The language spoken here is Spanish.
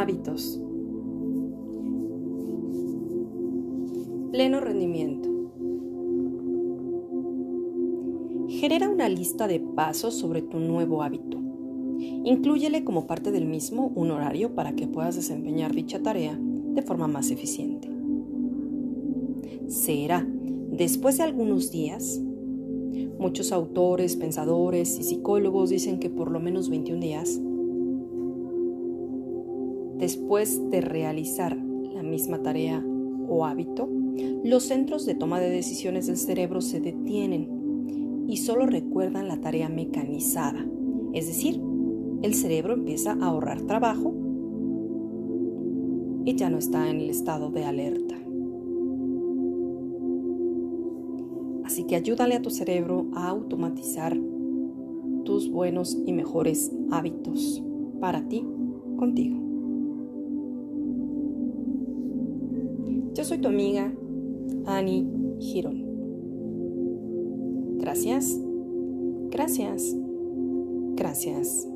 Hábitos. Pleno rendimiento. Genera una lista de pasos sobre tu nuevo hábito. Inclúyele como parte del mismo un horario para que puedas desempeñar dicha tarea de forma más eficiente. Será, después de algunos días, muchos autores, pensadores y psicólogos dicen que por lo menos 21 días, después de realizar la misma tarea o hábito, los centros de toma de decisiones del cerebro se detienen y solo recuerdan la tarea mecanizada, es decir, el cerebro empieza a ahorrar trabajo y ya no está en el estado de alerta. Así que ayúdale a tu cerebro a automatizar tus buenos y mejores hábitos para ti, contigo. Yo soy tu amiga Annie Girón. Gracias, gracias, gracias.